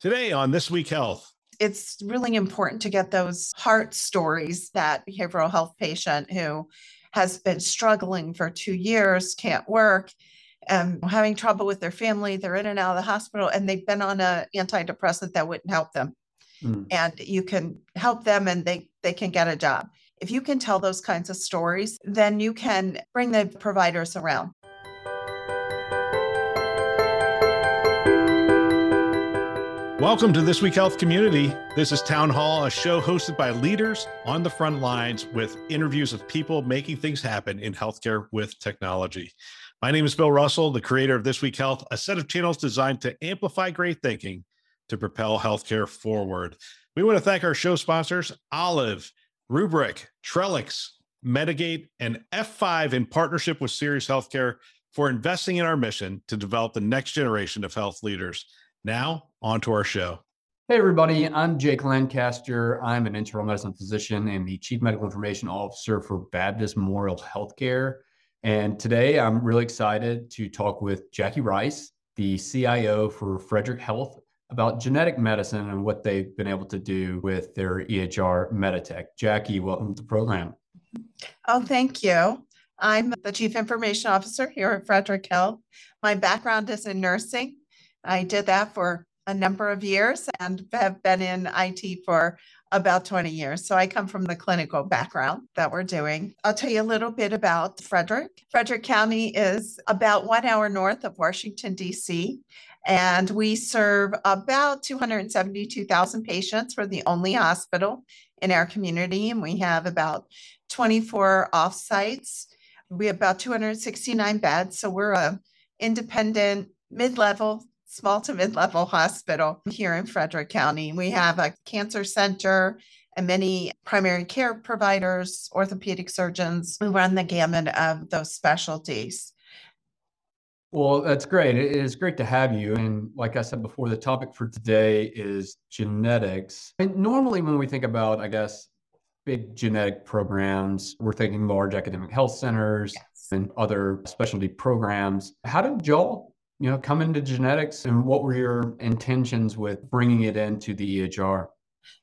Today on This Week Health. It's really important to get those heart stories that behavioral health patient who has been struggling for two years, can't work, and having trouble with their family. They're in and out of the hospital and they've been on an antidepressant that wouldn't help them. Mm. And you can help them and they, they can get a job. If you can tell those kinds of stories, then you can bring the providers around. Welcome to This Week Health Community. This is Town Hall, a show hosted by leaders on the front lines with interviews of people making things happen in healthcare with technology. My name is Bill Russell, the creator of This Week Health, a set of channels designed to amplify great thinking to propel healthcare forward. We want to thank our show sponsors, Olive, Rubrik, Trellix, Medigate, and F5 in partnership with Sirius Healthcare for investing in our mission to develop the next generation of health leaders. Now, on to our show. Hey, everybody. I'm Jake Lancaster. I'm an internal medicine physician and the Chief Medical Information Officer for Baptist Memorial Healthcare. And today I'm really excited to talk with Jackie Rice, the CIO for Frederick Health, about genetic medicine and what they've been able to do with their EHR Meditech. Jackie, welcome to the program. Oh, thank you. I'm the Chief Information Officer here at Frederick Health. My background is in nursing I did that for a number of years and have been in IT for about 20 years. So I come from the clinical background that we're doing. I'll tell you a little bit about Frederick. Frederick County is about one hour north of Washington, D.C. And we serve about 272,000 patients. We're the only hospital in our community, and we have about 24 off sites. We have about 269 beds. So we're a independent mid level small to mid level hospital here in Frederick County. We have a cancer center and many primary care providers, orthopedic surgeons who run the gamut of those specialties. Well, that's great. It is great to have you. And like I said before, the topic for today is genetics. And normally, when we think about, I guess, big genetic programs, we're thinking large academic health centers yes. and other specialty programs. How did y'all you know, come into genetics and what were your intentions with bringing it into the EHR?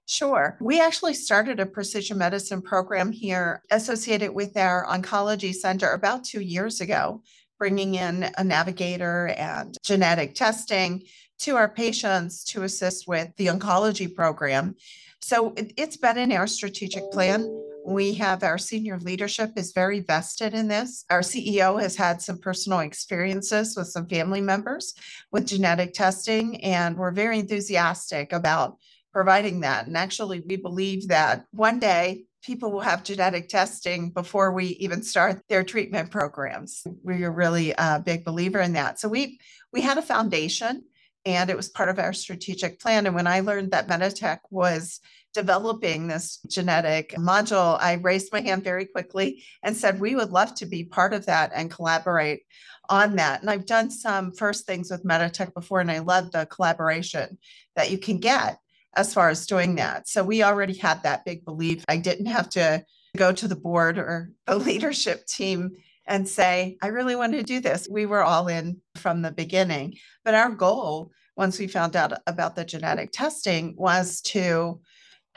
Sure. We actually started a precision medicine program here associated with our oncology center about two years ago, bringing in a navigator and genetic testing to our patients to assist with the oncology program. So it, has been in our strategic plan we have our senior leadership is very vested in this. Our CEO has had some personal experiences with some family members with genetic testing, and we're very enthusiastic about providing that. And actually, we believe that one day people will have genetic testing before we even start their treatment programs. We're really a big believer in that. So we we had a foundation and it was part of our strategic plan. And when I learned that Meditech was developing this genetic module, I raised my hand very quickly and said, We would love to be part of that and collaborate on that. And I've done some first things with Meditech before, and I love the collaboration that you can get as far as doing that. So we already had that big belief. I didn't have to go to the board or the leadership team and say, I really want to do this. We were all in from the beginning. But our goal, once we found out about the genetic testing, was to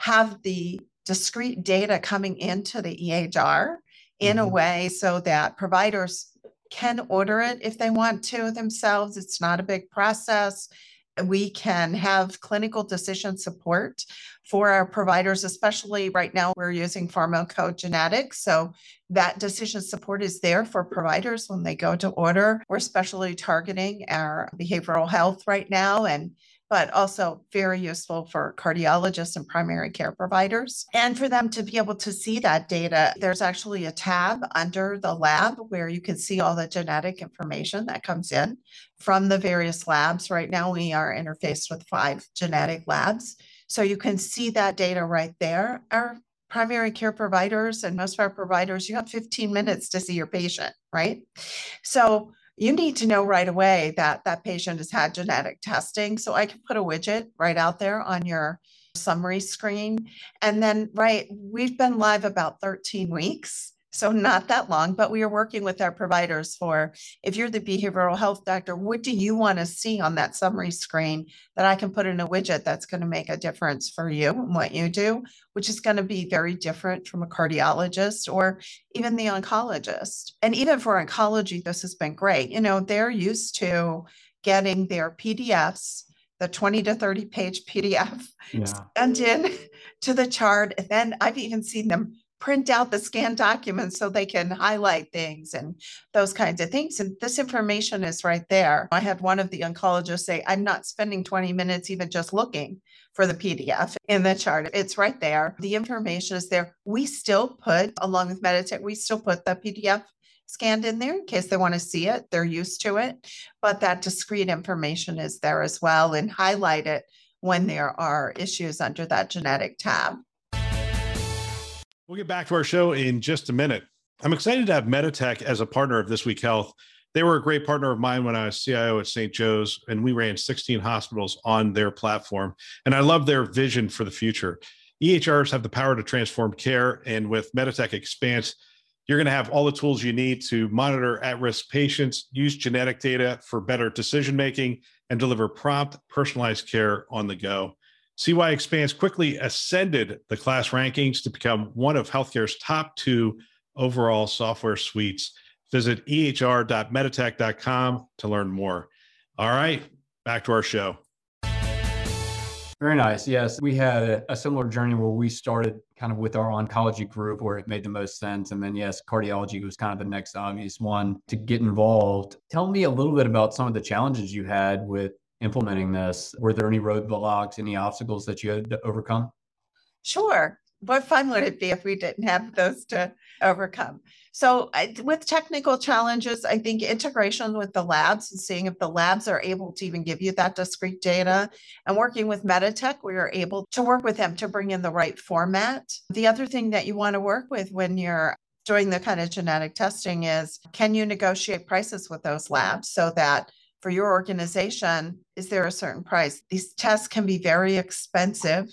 have the discrete data coming into the EHR in mm-hmm. a way so that providers can order it if they want to themselves. It's not a big process we can have clinical decision support for our providers, especially right now we're using pharmacogenetics. So that decision support is there for providers when they go to order. We're especially targeting our behavioral health right now and but also very useful for cardiologists and primary care providers. And for them to be able to see that data, there's actually a tab under the lab where you can see all the genetic information that comes in from the various labs. Right now, we are interfaced with five genetic labs. So you can see that data right there. Our primary care providers and most of our providers, you have 15 minutes to see your patient, right? So you need to know right away that that patient has had genetic testing. So I can put a widget right out there on your summary screen. And then, right, we've been live about 13 weeks. So, not that long, but we are working with our providers for if you're the behavioral health doctor, what do you want to see on that summary screen that I can put in a widget that's going to make a difference for you and what you do, which is going to be very different from a cardiologist or even the oncologist. And even for oncology, this has been great. You know, they're used to getting their PDFs the 20 to 30 page PDF yeah. sent in to the chart. And then I've even seen them print out the scanned documents so they can highlight things and those kinds of things. And this information is right there. I had one of the oncologists say, I'm not spending 20 minutes even just looking for the PDF in the chart. It's right there. The information is there. We still put, along with Meditech, we still put the PDF scanned in there in case they want to see it. They're used to it. But that discrete information is there as well and highlight it when there are issues under that genetic tab. We'll get back to our show in just a minute. I'm excited to have Meditech as a partner of This Week Health. They were a great partner of mine when I was CIO at St. Joe's, and we ran 16 hospitals on their platform. And I love their vision for the future. EHRs have the power to transform care, and with Meditech Expanse, you're going to have all the tools you need to monitor at risk patients, use genetic data for better decision making, and deliver prompt, personalized care on the go. CY Expanse quickly ascended the KLAS rankings to become one of healthcare's top two overall software suites. Visit ehr.meditech.com to learn more. All right, back to our show. Very nice. Yes, we had a, a, similar journey where we started kind of with our oncology group where it made the most sense. And then, yes, cardiology was kind of the next obvious one to get involved. Tell me a little bit about some of the challenges you had with implementing this? Were there any roadblocks, any obstacles that you had to overcome? Sure. What fun would it be if we didn't have those to overcome? So, I, with technical challenges, I think integration with the labs and seeing if the labs are able to even give you that discrete data. And working with Meditech, we are able to work with them to bring in the right format. The other thing that you want to work with when you're doing the kind of genetic testing is can you negotiate prices with those labs so that for your organization, is there a certain price? These tests can be very expensive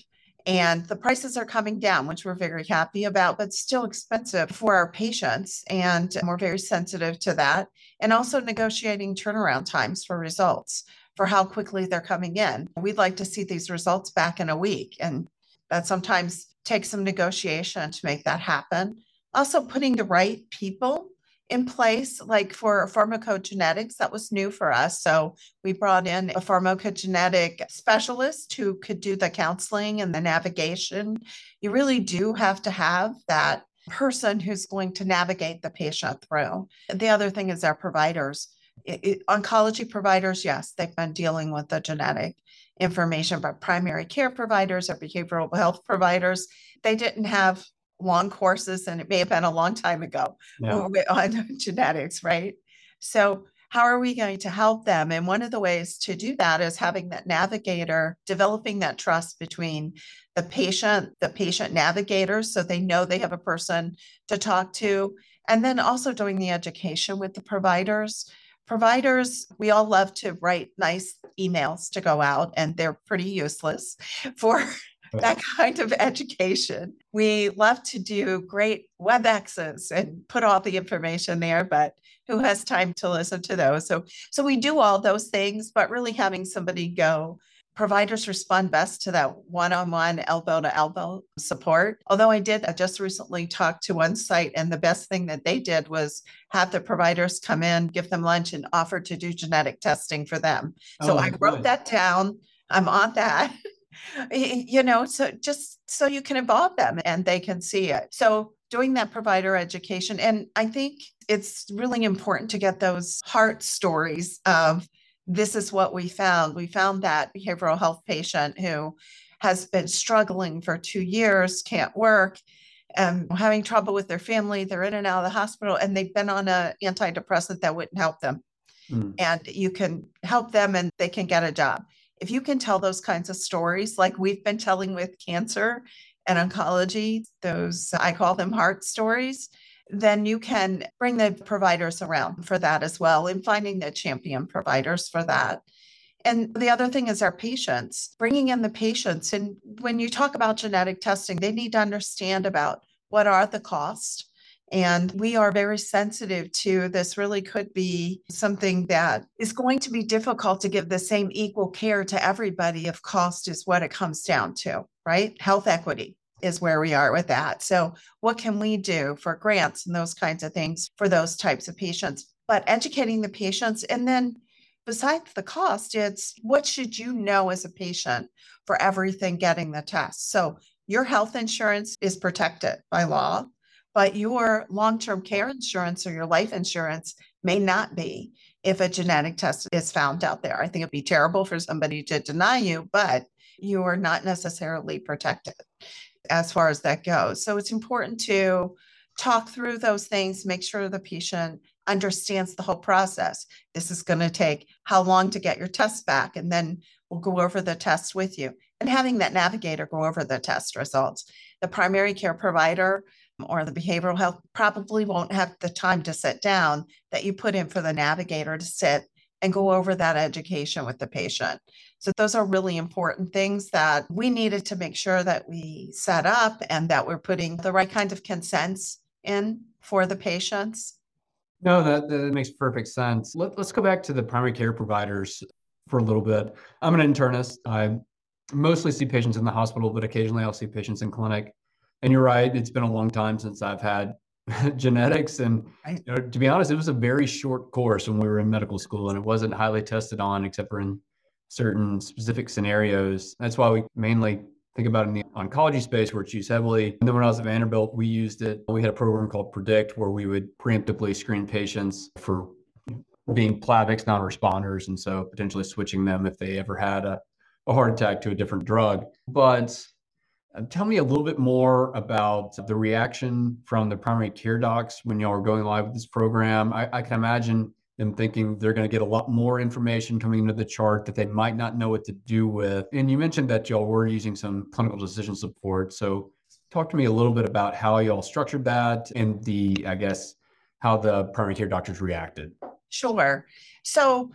and the prices are coming down, which we're very happy about, but still expensive for our patients. And we're very sensitive to that. And also negotiating turnaround times for results for how quickly they're coming in. We'd like to see these results back in a week. And that sometimes takes some negotiation to make that happen. Also, putting the right people in place, like for pharmacogenetics, that was new for us. So we brought in a pharmacogenetic specialist who could do the counseling and the navigation. You really do have to have that person who's going to navigate the patient through. The other thing is our providers. It, it, oncology providers, yes, they've been dealing with the genetic information, but primary care providers or behavioral health providers, they didn't have long courses, and it may have been a long time ago yeah. on genetics, right? So, how are we going to help them? And one of the ways to do that is having that navigator, developing that trust between the patient, the patient navigators, so they know they have a person to talk to, and then also doing the education with the providers. Providers, we all love to write nice emails to go out, and they're pretty useless for that kind of education. We love to do great WebExes and put all the information there, but who has time to listen to those? So, so we do all those things, but really having somebody go. Providers respond best to that one on one, elbow to elbow support. Although I did I just recently talk to one site, and the best thing that they did was have the providers come in, give them lunch, and offer to do genetic testing for them. So oh, I wrote that down. I'm on that. you know, so just so you can involve them and they can see it. So doing that provider education. And I think it's really important to get those heart stories of this is what we found. We found that behavioral health patient who has been struggling for two years, can't work, and having trouble with their family. They're in and out of the hospital, and they've been on an antidepressant that wouldn't help them. Mm. And you can help them, and they can get a job if you can tell those kinds of stories, like we've been telling with cancer and oncology, those I call them heart stories, then you can bring the providers around for that as well and finding the champion providers for that. And the other thing is our patients, bringing in the patients. And when you talk about genetic testing, they need to understand about what are the costs And we are very sensitive to this, really could be something that is going to be difficult to give the same equal care to everybody if cost is what it comes down to, right? Health equity is where we are with that. So, what can we do for grants and those kinds of things for those types of patients? But educating the patients and then besides the cost, it's what should you know as a patient for everything getting the test? So, your health insurance is protected by law, but your long term care insurance or your life insurance may not be if a genetic test is found out there. I think it'd be terrible for somebody to deny you, but you are not necessarily protected as far as that goes. So it's important to talk through those things, make sure the patient understands the whole process. This is going to take how long to get your test back, and then we'll go over the test with you. And having that navigator go over the test results. The primary care provider um, or the behavioral health probably won't have the time to sit down that you put in for the navigator to sit and go over that education with the patient. So those are really important things that we needed to make sure that we set up and that we're putting the right kind of consents in for the patients. No, that, that makes perfect sense. Let, let's go back to the primary care providers for a little bit. I'm an internist. I mostly see patients in the hospital, but occasionally I'll see patients in clinic. And you're right, it's been a long time since I've had genetics. And you know, to be honest, it was a very short course when we were in medical school, and it wasn't highly tested on except for in certain specific scenarios. That's why we mainly think about it in the oncology space where it's used heavily. And then when I was at Vanderbilt, we used it. We had a program called Predict where we would preemptively screen patients for being Plavix non-responders, and so potentially switching them if they ever had a, a heart attack to a different drug. But uh, tell me a little bit more about the reaction from the primary care docs when y'all were going live with this program. I, I can imagine them thinking they're going to get a lot more information coming into the chart that they might not know what to do with. And you mentioned that y'all were using some clinical decision support. So talk to me a little bit about how y'all structured that and the, I guess, how the primary care doctors reacted. Sure. So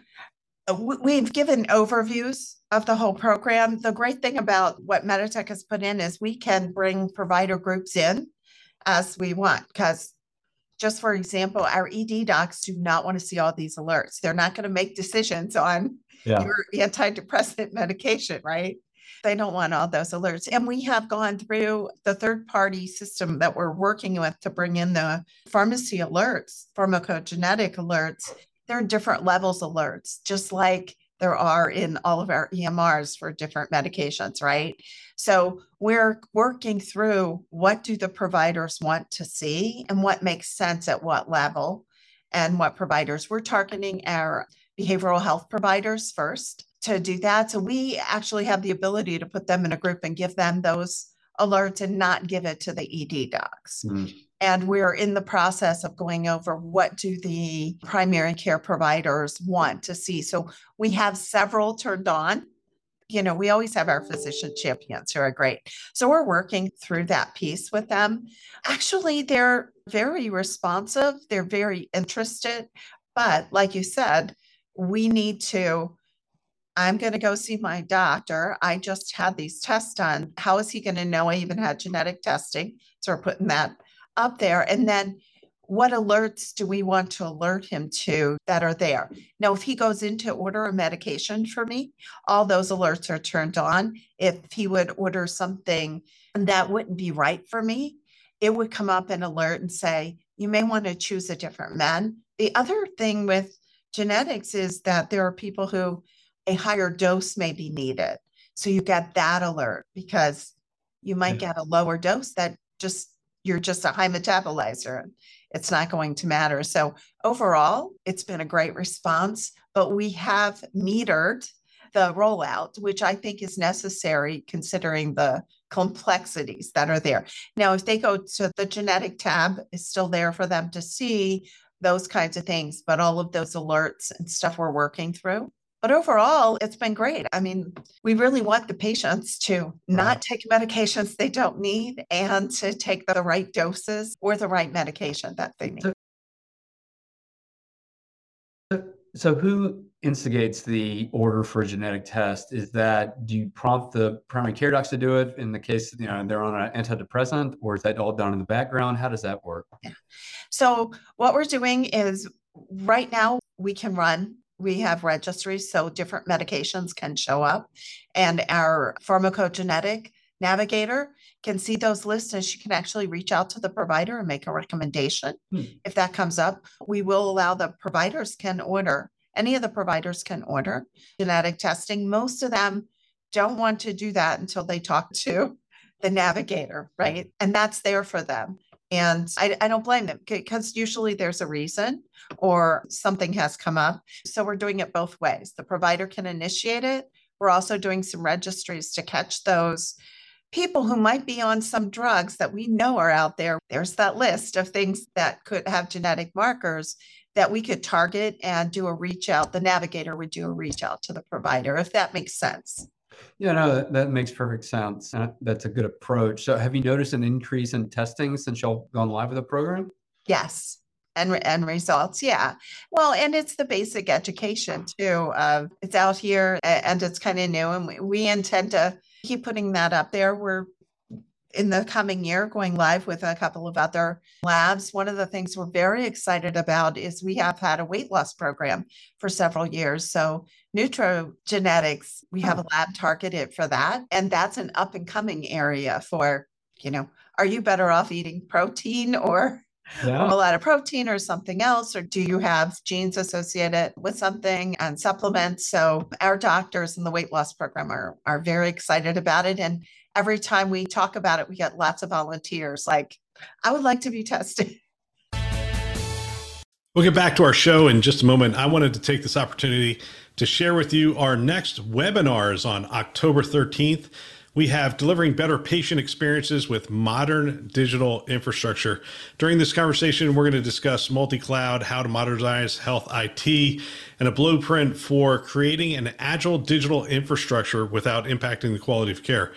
uh, we've given overviews of the whole program. The great thing about what Meditech has put in is we can bring provider groups in as we want because just for example, our ED docs do not want to see all these alerts. They're not going to make decisions on yeah. your antidepressant medication, right? They don't want all those alerts. And we have gone through the third party system that we're working with to bring in the pharmacy alerts, pharmacogenetic alerts. There are different levels alerts, just like there are in all of our EMRs for different medications, right? So we're working through what do the providers want to see and what makes sense at what level and what providers. We're targeting our behavioral health providers first to do that. So we actually have the ability to put them in a group and give them those alerts and not give it to the ED docs. Mm. And we're in the process of going over what do the primary care providers want to see. So we have several turned on. You know, we always have our physician champions who are great. So we're working through that piece with them. Actually, they're very responsive, they're very interested. But like you said, we need to I'm going to go see my doctor. I just had these tests done. How is he going to know I even had genetic testing? So we're putting that up there. And mm-hmm. then what alerts do we want to alert him to that are there? Now, if he goes in to order a medication for me, all those alerts are turned on. If he would order something that wouldn't be right for me, it would come up and alert and say, you may want to choose a different med. The other thing with genetics is that there are people who a higher dose may be needed. So you get that alert because you might get a lower dose that just you're just a high metabolizer. It's not going to matter. So overall, it's been a great response, but we have metered the rollout, which I think is necessary considering the complexities that are there. Now, if they go to the genetic tab, is still there for them to see those kinds of things, but all of those alerts and stuff we're working through. But overall, it's been great. I mean, we really want the patients to not take medications they don't need and to take the right doses or the right medication that they need. So, so who instigates the order for a genetic test? Is that do you prompt the primary care docs to do it in the case you know they're on an antidepressant, or is that all done in the background? How does that work? Yeah. So what we're doing is right now we can run we have registries so different medications can show up. And our pharmacogenetic navigator can see those lists and she can actually reach out to the provider and make a recommendation. Hmm. if that comes up we will allow the providers can order any of the providers can order genetic testing. Most of them don't want to do that until they talk to the navigator right? And that's there for them and I, I don't blame them because usually there's a reason or something has come up. So we're doing it both ways. The provider can initiate it. We're also doing some registries to catch those people who might be on some drugs that we know are out there. There's that list of things that could have genetic markers that we could target and do a reach out. The navigator would do a reach out to the provider, if that makes sense. Yeah, no, that, that makes perfect sense. That's a good approach. So, have you noticed an increase in testing since y'all gone live with the program? Yes. And, and results, yeah. Well, and it's the basic education too. Uh, it's out here and it's kind of new, and we, we intend to keep putting that up there. We're in the coming year going live with a couple of other labs. One of the things we're very excited about is we have had a weight loss program for several years. So nutrigenetics, we have a lab targeted for that. And that's an up and coming area for, you know, are you better off eating protein or yeah. a lot of protein or something else? Or do you have genes associated with something and supplements? So our doctors in the weight loss program are, are very excited about it. And every time we talk about it, we get lots of volunteers like, I would like to be tested. We'll get back to our show in just a moment. I wanted to take this opportunity to share with you our next webinars on October 13th. We have delivering better patient experiences with modern digital infrastructure. During this conversation, we're going to discuss multi cloud, how to modernize health IT, and a blueprint for creating an agile digital infrastructure without impacting the quality of care.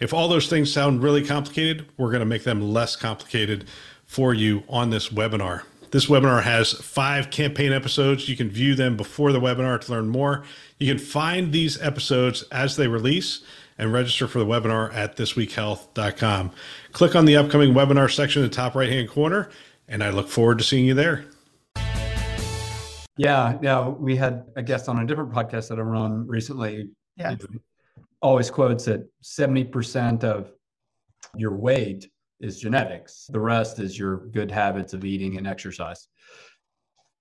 If all those things sound really complicated, we're going to make them less complicated for you on this webinar. This webinar has five campaign episodes. You can view them before the webinar to learn more. You can find these episodes as they release and register for the webinar at thisweekhealth.com. Click on the upcoming webinar section in the top right hand corner, and I look forward to seeing you there. Yeah, yeah. We had a guest on a different podcast that I run recently. Yeah. Always quotes that 70% of your weight is genetics. The rest is your good habits of eating and exercise.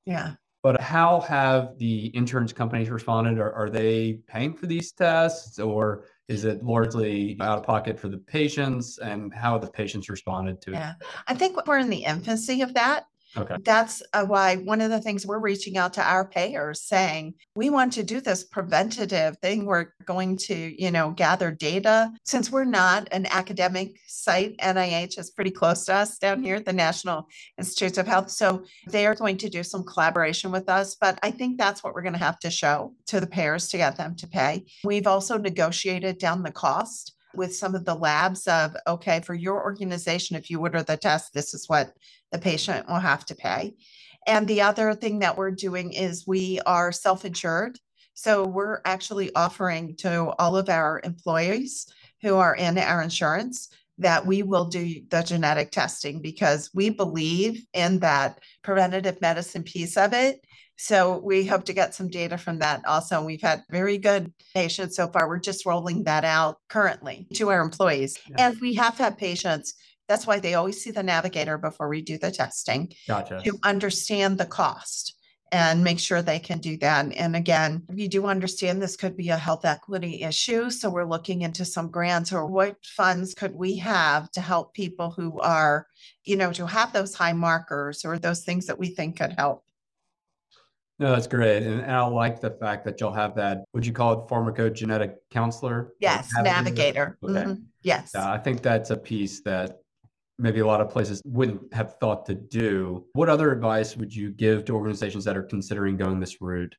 Yeah. But how have the insurance companies responded? Are, are they paying for these tests or is it largely out of pocket for the patients? And how have the patients responded to it? Yeah, I think we're in the infancy of that. Okay. That's uh, why one of the things we're reaching out to our payers saying, we want to do this preventative thing. We're going to, you know, gather data. Since we're not an academic site, NIH is pretty close to us down here, at the National Institutes of Health. So they are going to do some collaboration with us. But I think that's what we're going to have to show to the payers to get them to pay. We've also negotiated down the cost with some of the labs of okay for your organization if you order the test this is what the patient will have to pay. And the other thing that we're doing is we are self-insured. So we're actually offering to all of our employees who are in our insurance that we will do the genetic testing because we believe in that preventative medicine piece of it so we hope to get some data from that also. We've had very good patients so far. We're just rolling that out currently to our employees. Yeah. And we have had patients. That's why they always see the navigator before we do the testing gotcha. to understand the cost and make sure they can do that. And again, we do understand this could be a health equity issue. So we're looking into some grants or what funds could we have to help people who are, you know, to have those high markers or those things that we think could help. No, that's great. And, and I like the fact that you'll have that, would you call it pharmacogenetic counselor? Yes, navigator. Okay. Mm-hmm. Yes. Yeah, I think that's a piece that maybe a lot of places wouldn't have thought to do. What other advice would you give to organizations that are considering going this route?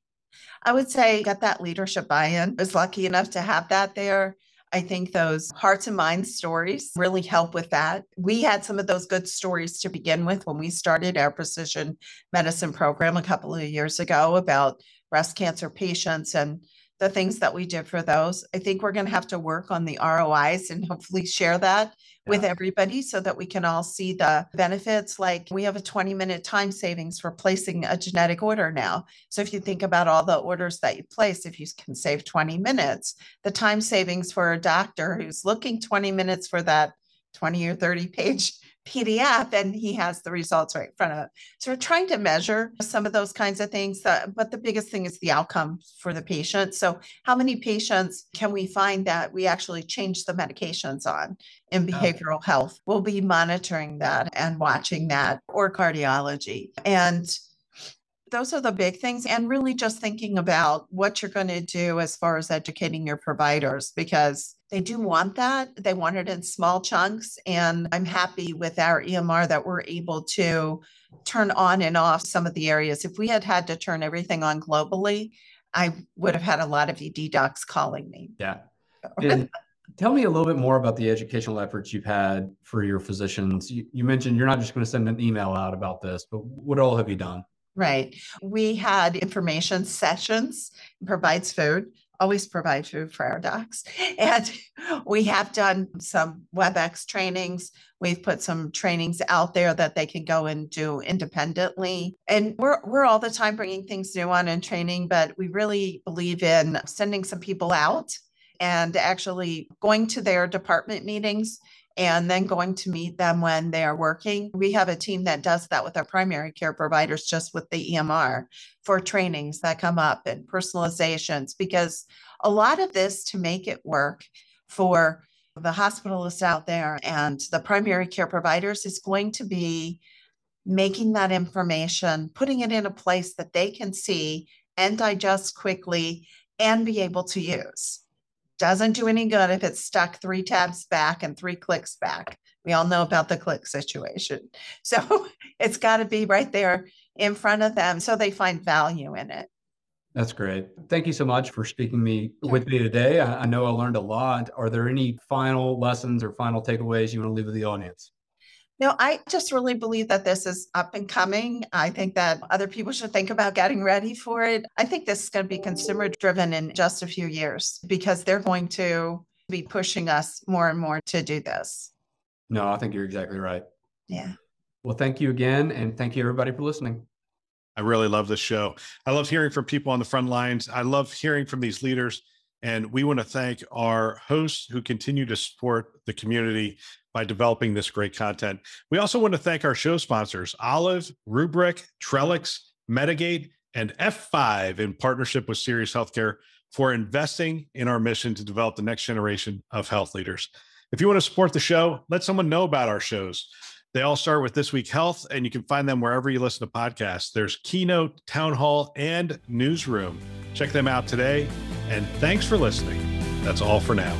I would say get that leadership buy-in. I was lucky enough to have that there. I think those hearts and minds stories really help with that. We had some of those good stories to begin with when we started our precision medicine program a couple of years ago about breast cancer patients and the things that we did for those. I think we're going to have to work on the ROIs and hopefully share that yeah. with everybody so that we can all see the benefits. Like we have a 20 minute time savings for placing a genetic order now. So if you think about all the orders that you place, if you can save 20 minutes, the time savings for a doctor who's looking 20 minutes for that 20 or 30 page PDF and he has the results right in front of him. So we're trying to measure some of those kinds of things, that, but the biggest thing is the outcome for the patient. So how many patients can we find that we actually change the medications on in behavioral health? We'll be monitoring that and watching that or cardiology. And those are the big things and really just thinking about what you're going to do as far as educating your providers because they do want that they want it in small chunks and i'm happy with our emr that we're able to turn on and off some of the areas. If we had had to turn everything on globally i would have had a lot of ed docs calling me. Yeah. And tell me a little bit more about the educational efforts you've had for your physicians. You, you mentioned you're not just going to send an email out about this but what all have you done? Right. We had information sessions, provides food, always provide food for our docs. And we have done some WebEx trainings. We've put some trainings out there that they can go and do independently. And we're, we're all the time bringing things new on and training, but we really believe in sending some people out and actually going to their department meetings and then going to meet them when they are working. We have a team that does that with our primary care providers, just with the EMR for trainings that come up and personalizations, because a lot of this to make it work for the hospitalists out there and the primary care providers is going to be making that information, putting it in a place that they can see and digest quickly and be able to use. Doesn't do any good if it's stuck three tabs back and three clicks back. We all know about the click situation. So it's got to be right there in front of them so they find value in it. That's great. Thank you so much for speaking me with me today. I, I know I learned a lot. Are there any final lessons or final takeaways you want to leave with the audience? No, I just really believe that this is up and coming. I think that other people should think about getting ready for it. I think this is going to be consumer driven in just a few years because they're going to be pushing us more and more to do this. No, I think you're exactly right. Yeah. Well, thank you again. And thank you, everybody, for listening. I really love this show. I love hearing from people on the front lines. I love hearing from these leaders. And we want to thank our hosts who continue to support the community by developing this great content. We also want to thank our show sponsors, Olive, Rubrik, Trellix, Medigate, and F5 in partnership with Sirius Healthcare for investing in our mission to develop the next generation of health leaders. If you want to support the show, let someone know about our shows. They all start with This Week Health, and you can find them wherever you listen to podcasts. There's Keynote, Town Hall, and Newsroom. Check them out today. And thanks for listening. That's all for now.